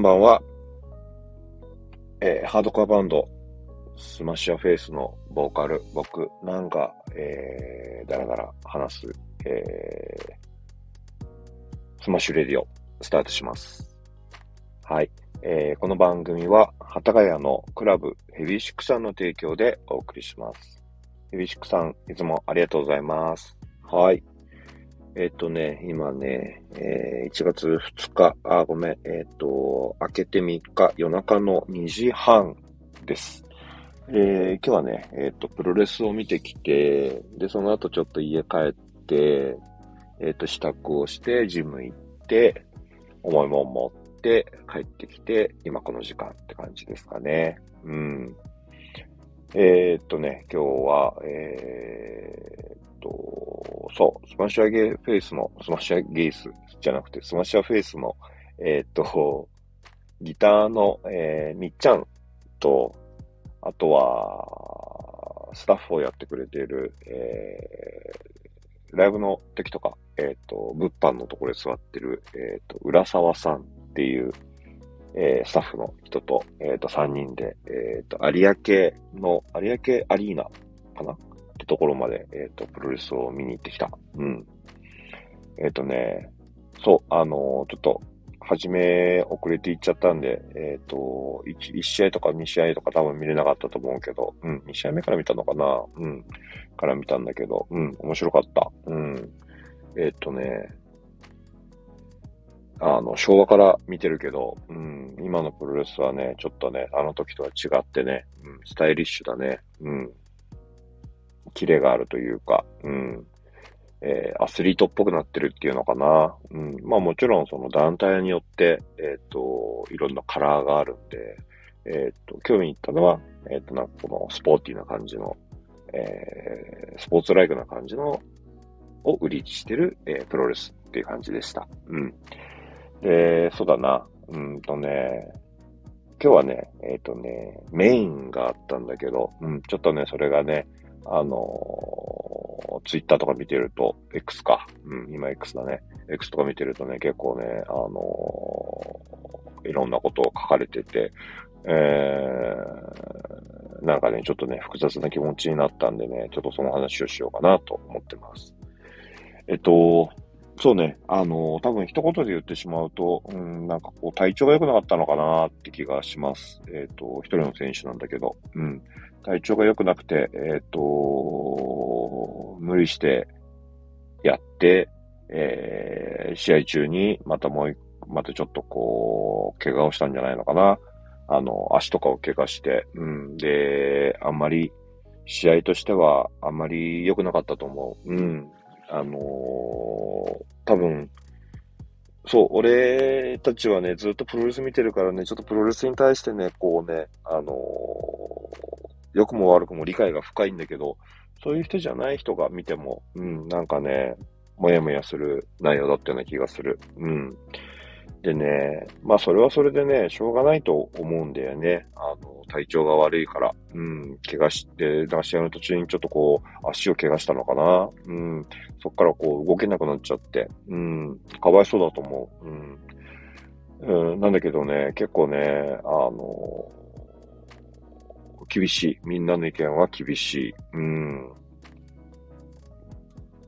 んばんは。えー、ハードコアバンド、 Smash Your Face のボーカル、僕、なんか、えー、だらだら話す、えー、 Smash Radio、スタートします。はい。えー、この番組は、幡ヶ谷のクラブ、 Heavy Sick さんの提供でお送りします。 Heavy Sick さん、いつもありがとうございます。はい。えっ、とね、今ね、えー、1月2日、あ、ごめん、えっ、と、明けて3日、夜中の2時半です。え、今日はね、えっ、と、プロレスを見てきて、で、その後ちょっと家帰って、えっ、と、支度をして、ジム行って、重いもん持って帰ってきて、今この時間って感じですかね。うん。え、っとね、今日は、え、と、そう、 Smash Your Face の、スマッシャーゲイスじゃなくて、 Smash Your Face の、えっ、と、ギターの、えー、みっちゃんと、あとは、スタッフをやってくれている、えー、ライブの時とか、えっ、ー、と、物販のところで座ってる、えっ、ー、と、浦沢さんっていう、えー、スタッフの人と、えっ、と、3人で、えっ、と、有明の、有明アリーナかなところまで、えっ、ー、と、プロレスを見に行ってきた。うん。えっ、ー、とね、そう、あの、ちょっと、初め遅れて行っちゃったんで、えっ、と1、1試合とか2試合とか多分見れなかったと思うけど、うん、2試合目から見たのかなうん、から見たんだけど、うん、面白かった。うん。えっ、とね、あの、昭和から見てるけど、うん、今のプロレスはね、ちょっとね、あの時とは違ってね、うん、スタイリッシュだね。うん。キレがあるというか、うん。えー、アスリートっぽくなってるっていうのかな。うん。まあもちろんその団体によって、えっ、ー、と、いろんなカラーがあるんで、えっ、ー、と、興味に行ったのは、えっ、と、なんかこのスポーティーな感じの、えスポーツライクな感じの、を売りしてる、えプロレスっていう感じでした。うん。で、そうだな。うんとね、今日はね、えっ、とね、メインがあったんだけど、うん、ちょっとね、それがね、あのー、ツイッターとか見てると、X か。うん、今 X だね。X とか見てるとね、結構ね、あの、いろんなことを書かれてて、えー、なんかね、ちょっとね、複雑な気持ちになったんでね、ちょっとその話をしようかなと思ってます。えっと、そうね、あの、多分一言で言ってしまうと、うん、なんかこう、体調が良くなかったのかなって気がします。えっ、と、一人の選手なんだけど、うん。体調が良くなくて、えっ、ー、と、無理してやって、えー、試合中にまたもう、またちょっとこう、怪我をしたんじゃないのかな。あの、足とかを怪我して、うん。で、あんまり、試合としてはあんまり良くなかったと思う。うん。あのー、多分、そう、俺たちはね、ずっとプロレス見てるからね、ちょっとプロレスに対してね、こうね、あのー、良くも悪くも理解が深いんだけど、そういう人じゃない人が見ても、うん、なんかね、もやもやする内容だったような気がする。うん。でね、まあそれはそれでね、しょうがないと思うんだよね。あの、体調が悪いから。うん、怪我して、試合の途中にちょっとこう、足を怪我したのかな。うん、そっからこう、動けなくなっちゃって。うん、かわいそうだと思う。うん。うん、なんだけどね、結構ね、あの、厳しい。みんなの意見は厳しい。うん。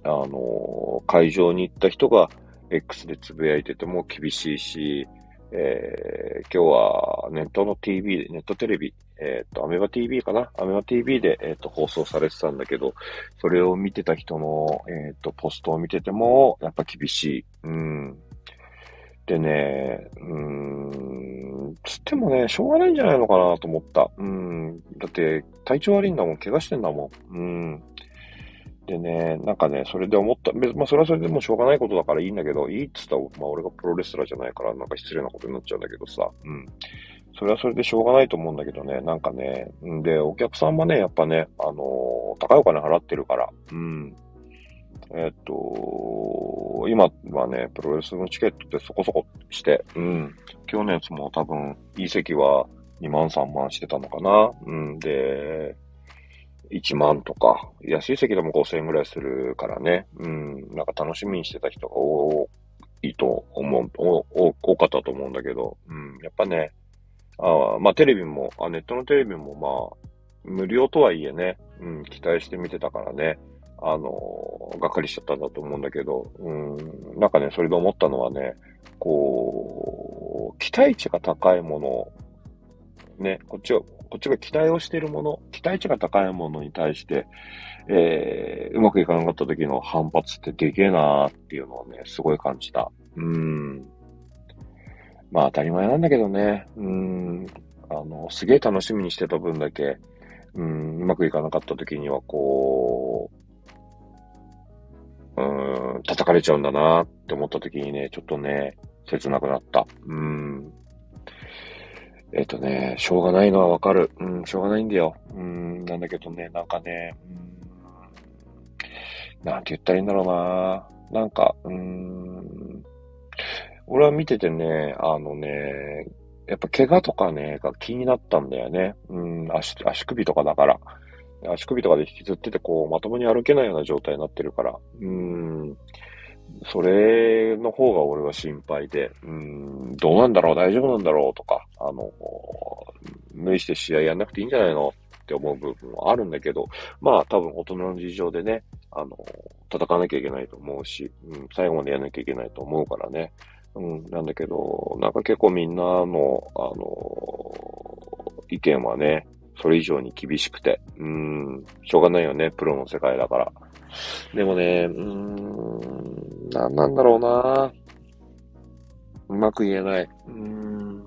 あの、会場に行った人が X でつぶやいてても厳しいし、えー、今日はネットの TV、ネットテレビ、えっ、ー、と、アメバ TV かな？アメバ TV で、えっ、ー、と、放送されてたんだけど、それを見てた人の、えっ、と、ポストを見てても、やっぱ厳しい。うん。でね、うん、つってもね、しょうがないんじゃないのかなと思った。うん。だって、体調悪いんだもん、怪我してんだもん。うん。でね、なんかね、それで思った。まあ、それはそれでもしょうがないことだからいいんだけど、いいっつったら、まあ、俺がプロレスラーじゃないから、なんか失礼なことになっちゃうんだけどさ。うん。それはそれでしょうがないと思うんだけどね、なんかね、んで、お客さんもね、やっぱね、あのー、高いお金払ってるから、うん。えっと、今はね、プロレスのチケットってそこそこして、うん。今日のやつも多分、いい席は2万3万してたのかな。うん。で、1万とか、安い席でも5000円ぐらいするからね。うん。なんか楽しみにしてた人が多いと思う、お多かったと思うんだけど、うん、やっぱね、あまあテレビもあ、ネットのテレビもまあ、無料とはいえね、うん、期待して見てたからね、あの、がっかりしちゃったんだと思うんだけど、うん、なんかね、それで思ったのはね、こう、期待値が高いもの、ね、こっちは、こっちが期待をしているもの、期待値が高いものに対して、えー、うまくいかなかった時の反発ってでけえなーっていうのをね、すごい感じた。うん。まあ当たり前なんだけどね、うん、あの、すげえ楽しみにしてた分だけ、うん、うまくいかなかった時には、こう、うん、叩かれちゃうんだなって思った時にね、ちょっとね、切なくなった。うん。えっ、とね、しょうがないのはわかる。うん、しょうがないんだよ。うん、なんだけどね、なんかね、うん、なんて言ったらいいんだろうななんか、うん、俺は見ててね、あのね、やっぱ怪我とかね、が気になったんだよね。うん、足、足首とかだから。足首とかで引きずってて、こう、まともに歩けないような状態になってるから。うん、それの方が俺は心配で、うん、どうなんだろう？大丈夫なんだろう？とか、あの、無理して試合やんなくていいんじゃないの？って思う部分もあるんだけど、まあ多分大人の事情でね、あの、戦わなきゃいけないと思うし、うん、最後までやんなきゃいけないと思うからね。うん、なんだけど、なんか結構みんなの、あの、意見はね、それ以上に厳しくて、うん、しょうがないよね、プロの世界だから。でもね、うーん、なんなんだろうなうまく言えない。うん、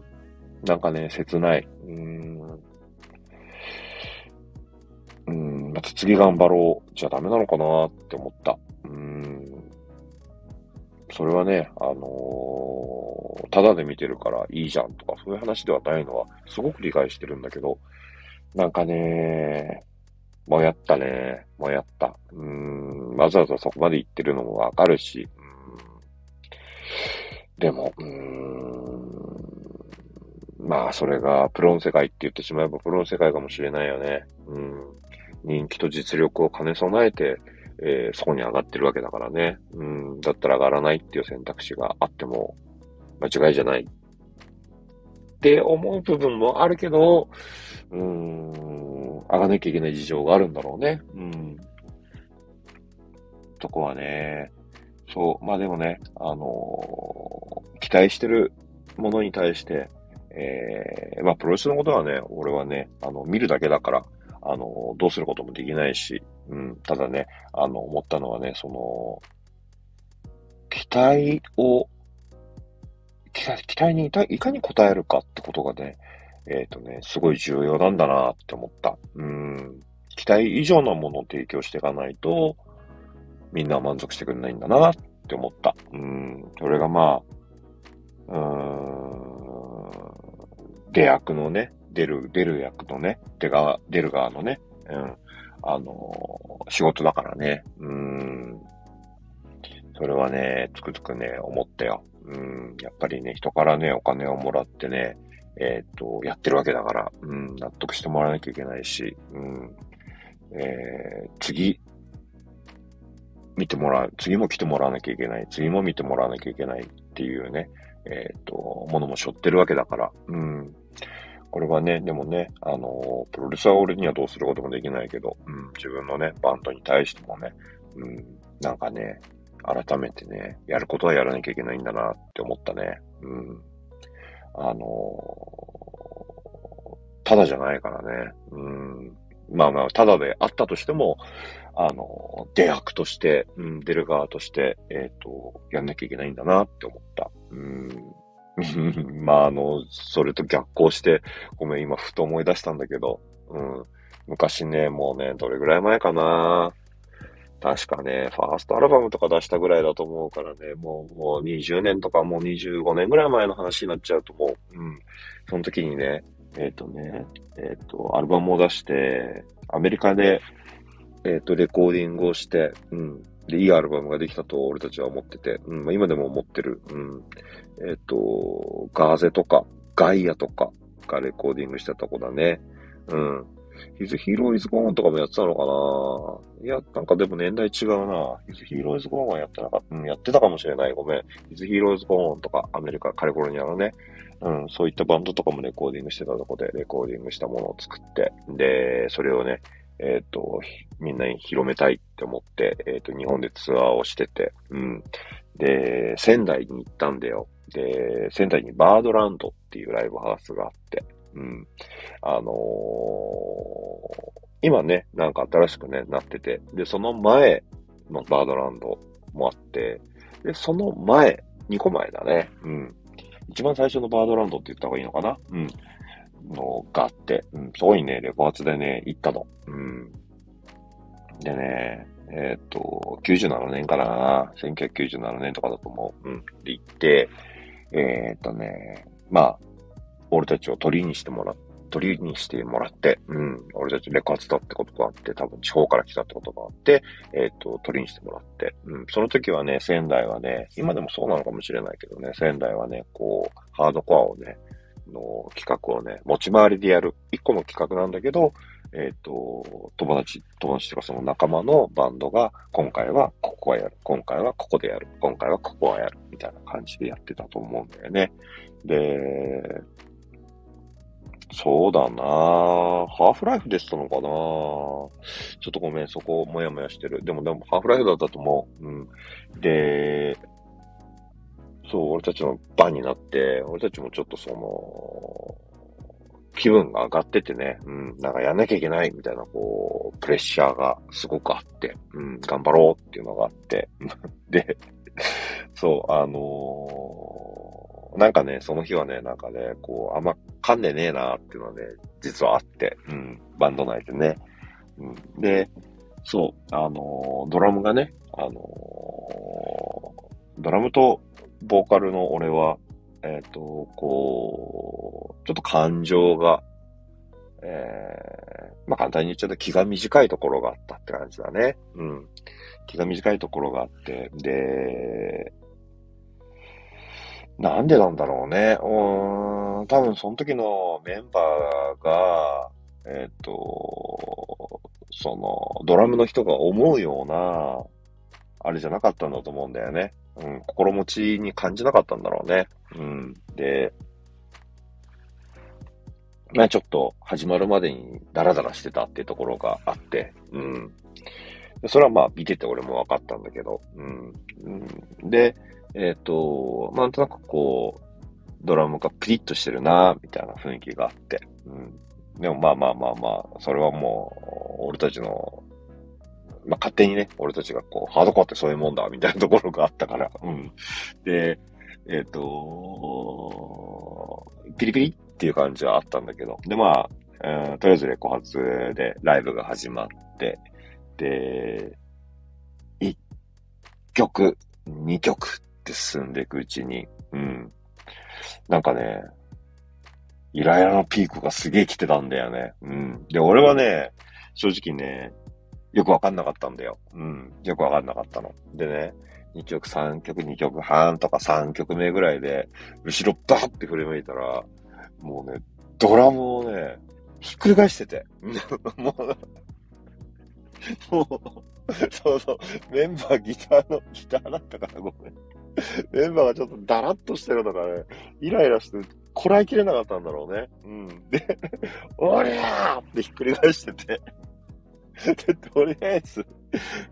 なんかね、切ない。うん、うん、また次頑張ろう。じゃダメなのかなって思った。うん、それはね、あのー、ただで見てるからいいじゃんとか、そういう話ではないのは、すごく理解してるんだけど、なんかね、もやったね。もやった。うん、わざわざそこまで行ってるのもわかるし、うん、でも、うん、まあ、それがプロの世界って言ってしまえばプロの世界かもしれないよね。うん、人気と実力を兼ね備えて、えー、そこに上がってるわけだからね。うん、だったら上がらないっていう選択肢があっても間違いじゃないって思う部分もあるけど、うーん、上がなきゃいけない事情があるんだろうね。うん。とこはね、そう、まあでもね、あのー、期待してるものに対して、えー、まあプロレスのことはね、俺はね、あの、見るだけだから、あの、どうすることもできないし、うん、ただね、あの、思ったのはね、その、期待を期待にいかに応えるかってことがね、えっ、ー、とね、すごい重要なんだなって思った。うん。期待以上のものを提供していかないと、みんな満足してくれないんだなって思った。うん。それがまあ、うーん、出役のね、出る、出る役のね、出が、出る側のね、うん。あのー、仕事だからね。うん。それはね、つくづくね、思ったよ。うん、やっぱりね、人からね、お金をもらってね、えっ、と、やってるわけだから、うん、納得してもらわなきゃいけないし、うん、えー、次、見てもらう、次も来てもらわなきゃいけない、次も見てもらわなきゃいけないっていうね、えっ、と、ものも背負ってるわけだから、うん。これはね、でもね、あの、プロレスは俺にはどうすることもできないけど、うん、自分のね、バンドに対してもね、うん、なんかね、改めてね、やることはやらなきゃいけないんだなって思ったね。うん。あのー、ただじゃないからね。うん。まあまあ、ただであったとしても、あの、出役として、うん、出る側として、えっ、ー、と、やんなきゃいけないんだなって思った。うん。まあ、あの、それと逆行して、ごめん、今、ふと思い出したんだけど、うん。昔ね、もうね、どれぐらい前かな確かね、ファーストアルバムとか出したぐらいだと思うからね、もう、もう20年とかもう25年ぐらい前の話になっちゃうと思う。うん。その時にね、えっ、ー、とね、えっ、ー、と、アルバムを出して、アメリカで、えっ、ー、と、レコーディングをして、うん。で、いいアルバムができたと俺たちは思ってて、うん。今でも思ってる。うん。えっ、と、ガーゼとか、ガイアとかがレコーディングしてたとこだね。うん。ヒズヒーローイズゴーンとかもやってたのかないや、なんかでも年代違うな。ヒズヒーローイズゴーンはやってなかった。うん、やってたかもしれない。ごめん。ヒズヒーローイズゴーンとか、アメリカ、カリフォルニアのね、うん、そういったバンドとかもレコーディングしてたとこで、レコーディングしたものを作って、で、それをね、えっ、ー、と、みんなに広めたいって思って、えっ、ー、と、日本でツアーをしてて、うん。で、仙台に行ったんだよ。で、仙台にバードランドっていうライブハウスがあって、うん。あのー、今ね、なんか新しくね、なってて、で、その前のバードランドもあって、で、その前、2個前だね。うん。一番最初のバードランドって言った方がいいのかな？うん。のがあって、うん、すごいね、レコ発でね、行ったの。うん。でね、えっ、と、97年かな ?1997 年とかだと思う。うん。で行って、えっ、とね、まあ、俺たちを鳥にしてもらっ鳥にしてもらって、うん、俺たちレコ発だってことがあって、多分地方から来たってことがあって、えっ、と、鳥にしてもらって、うん、その時はね、仙台はね、今でもそうなのかもしれないけどね、仙台はね、こう、ハードコアをね、の企画をね、持ち回りでやる。一個の企画なんだけど、えっ、ー、と、友達、友達とかその仲間のバンドが、今回はここはやる。今回はここでやる。今回はここはやる。みたいな感じでやってたと思うんだよね。で、そうだな。ハーフライフでしたのかな。ちょっとごめん、そこもやもやしてる。でもでも、ハーフライフだったと思う。うん。で、そう、俺たちの番になって、俺たちもちょっとその、気分が上がっててね、うん、なんかやんなきゃいけないみたいな、こう、プレッシャーがすごくあって、うん、頑張ろうっていうのがあって、で、そう、あのー、なんかね、その日はね、なんかね、こう、あんま噛んでねえなっていうのはね、実はあって、うん、バンド内でね。うん、で、そう、あの、ドラムがね、あの、ドラムとボーカルの俺は、えっ、ー、と、こう、ちょっと感情が、えー、まあ、簡単に言っちゃうと気が短いところがあったって感じだね。うん。気が短いところがあって、で、なんでなんだろうね。うん、多分その時のメンバーが、えっ、ー、と、その、ドラムの人が思うような、あれじゃなかったんだと思うんだよね。うん、心持ちに感じなかったんだろうね。うん。で、まあちょっと始まるまでにダラダラしてたっていうところがあって、うん。それはまあ見てて俺も分かったんだけど、うん。うん、で、えっ、ー、と、なんとなくこう、ドラムがピリッとしてるなみたいな雰囲気があって、うん。でもまあまあまあまあ、それはもう、俺たちのまあ、勝手にね、俺たちがこう、ハードコアってそういうもんだ、みたいなところがあったから、うん。で、えっ、ー、とピリピリっていう感じはあったんだけど、で、まあ、うん、とりあえずレコ発でライブが始まって、で、1曲、2曲って進んでいくうちに、なんかね、イライラのピークがすげえ来てたんだよね。うん。で、俺はね、正直ね、よくわかんなかったんだよ。うん。よくわかんなかったの。でね、2曲、3曲、2曲半とか3曲目ぐらいで、後ろバーって振り向いたら、もうね、ドラムをね、ひっくり返してて。もう、もう、そうそう、メンバーギターの、ギターだったからごめん。メンバーがちょっとダラッとしてるのがね、イライラして、こらえきれなかったんだろうね。うん。で、おりゃーってひっくり返してて。で、とりあえず、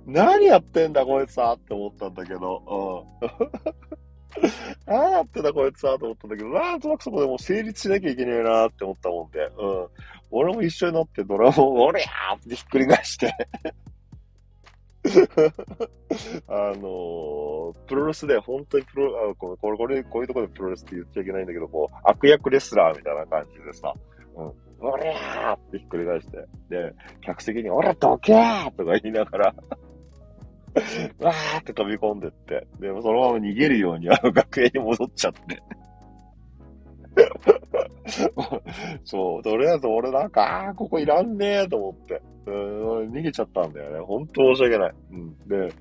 何やってんだこいつはって思ったんだけど、うん。何やってんだこいつはと思ったんだけど、なんとなくそこでもう成立しなきゃいけねえなって思ったもんで、うん。俺も一緒になってドラムを、おりゃーってひっくり返してあの、プロレスで本当にプロ、あこれ、これ、こういうところでプロレスって言っちゃいけないんだけど、こう、悪役レスラーみたいな感じでさ、うん。おりゃーってひっくり返して、で、客席に、おら、どけーとか言いながら わーって飛び込んでって、で、そのまま逃げるようにあの学園に戻っちゃって。そう、とりあえず俺なんか、あーここいらんねーと思って、うん、逃げちゃったんだよね。ほんと申し訳ない。うん。で、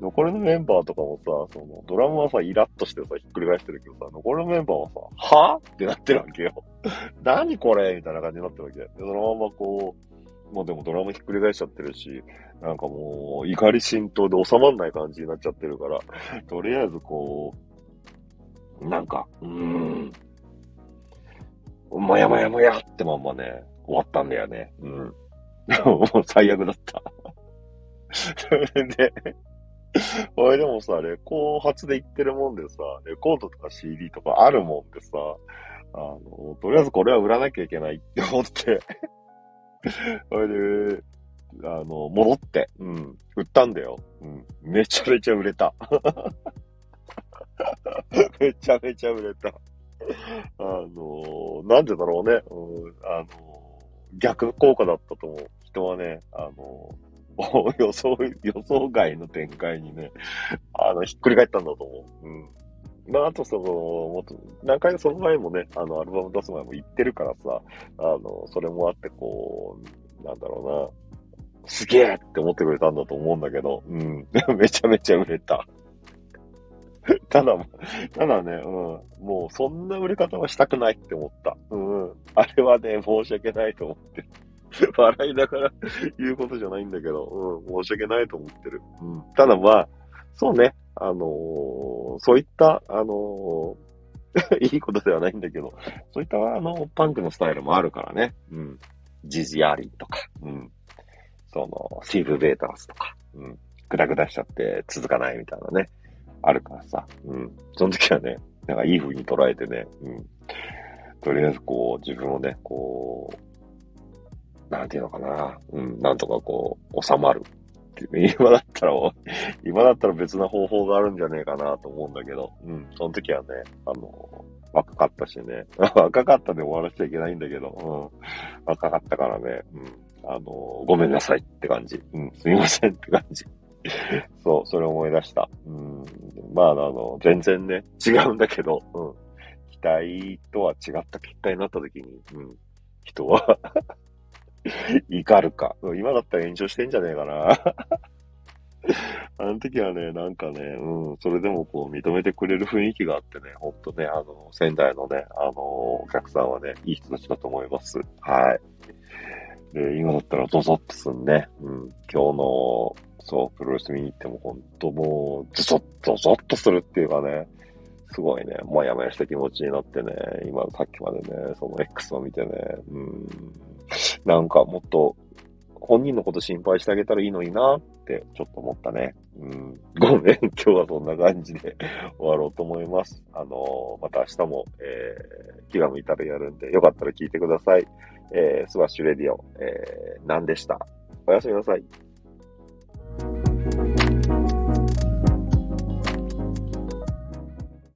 残りのメンバーとかもさ、その、ドラムはさ、イラッとしてさ、ひっくり返してるけどさ、残りのメンバーはさ、はぁ？ってなってるわけよ。何これ？みたいな感じになってるわけ。で、そのままこう、もうでもドラムひっくり返しちゃってるし、なんかもう、怒り浸透で収まんない感じになっちゃってるから、とりあえずこう、なんか、うーん、もやもやもやってまんまね、終わったんだよね。うん。もう最悪だった。そ れで、おいでもさ、レコー発で言ってるもんでさ、レコードとか CD とかあるもんでさ、あの、とりあえずこれは売らなきゃいけないって思って それで、あの、戻って、うん、売ったんだよ。うん、めちゃめちゃ売れた。めちゃめちゃ売れた。あの、なんでだろうね。うん、あの、逆効果だったと思う。人はね、あの、予想、予想外の展開にね、あの、ひっくり返ったんだと思う。うん。まあ、あとその、もっと、何回その前もね、あの、アルバム出す前も言ってるからさ、あの、それもあって、こう、なんだろうな、すげえって思ってくれたんだと思うんだけど、うん。めちゃめちゃ売れた。ただ、ただね、うん。もう、そんな売れ方はしたくないって思った。うん。あれはね、申し訳ないと思ってる。笑いながら言うことじゃないんだけど、うん。申し訳ないと思ってる。うん。ただまあ、そうね。あのー、そういった、あのー、いいことではないんだけど、そういった、あの、パンクのスタイルもあるからね。うん。ジジアリーとか、うん。その、シーフベーターズとか、うん。グダグダしちゃって続かないみたいなね。あるからさ。うん。その時はね、なんかいい風に捉えてね、うん。とりあえずこう、自分をね、こう、なんていうのかな。うん。なんとかこう、収まる 今だったら、今だったら別な方法があるんじゃねえかなと思うんだけど、うん、その時はね、あの、若かったしね、若かったで終わらせちゃいけないんだけど、うん、若かったからね、うん、あの、ごめんなさいって感じ、うん、すみませんって感じ。そう、それ思い出した。うん、まあ、あの、全然ね、違うんだけど、うん、期待とは違った結果になった時に、うん、人は 怒るか。今だったら炎上してんじゃねえかな。あの時はね、なんかね、うん、それでもこう認めてくれる雰囲気があってね、ほんとね、あの、仙台のね、あの、お客さんはね、いい人たちだと思います。はい。で、今だったらゾゾッとすんね。うん、今日の、そう、プロレス見に行ってもほんともう、ゾゾッ、ゾゾッとするっていうかね、すごいね、もやもやした気持ちになってね、今さっきまでね、その X を見てね、うん、なんかもっと本人のこと心配してあげたらいいのになってちょっと思ったね。うん。ごめん、今日はそんな感じで終わろうと思います。あのー、また明日も、えー、気が向いたらやるんで、よかったら聞いてください。えー、スワッシュレディオ、えー、何でした？おやすみなさい。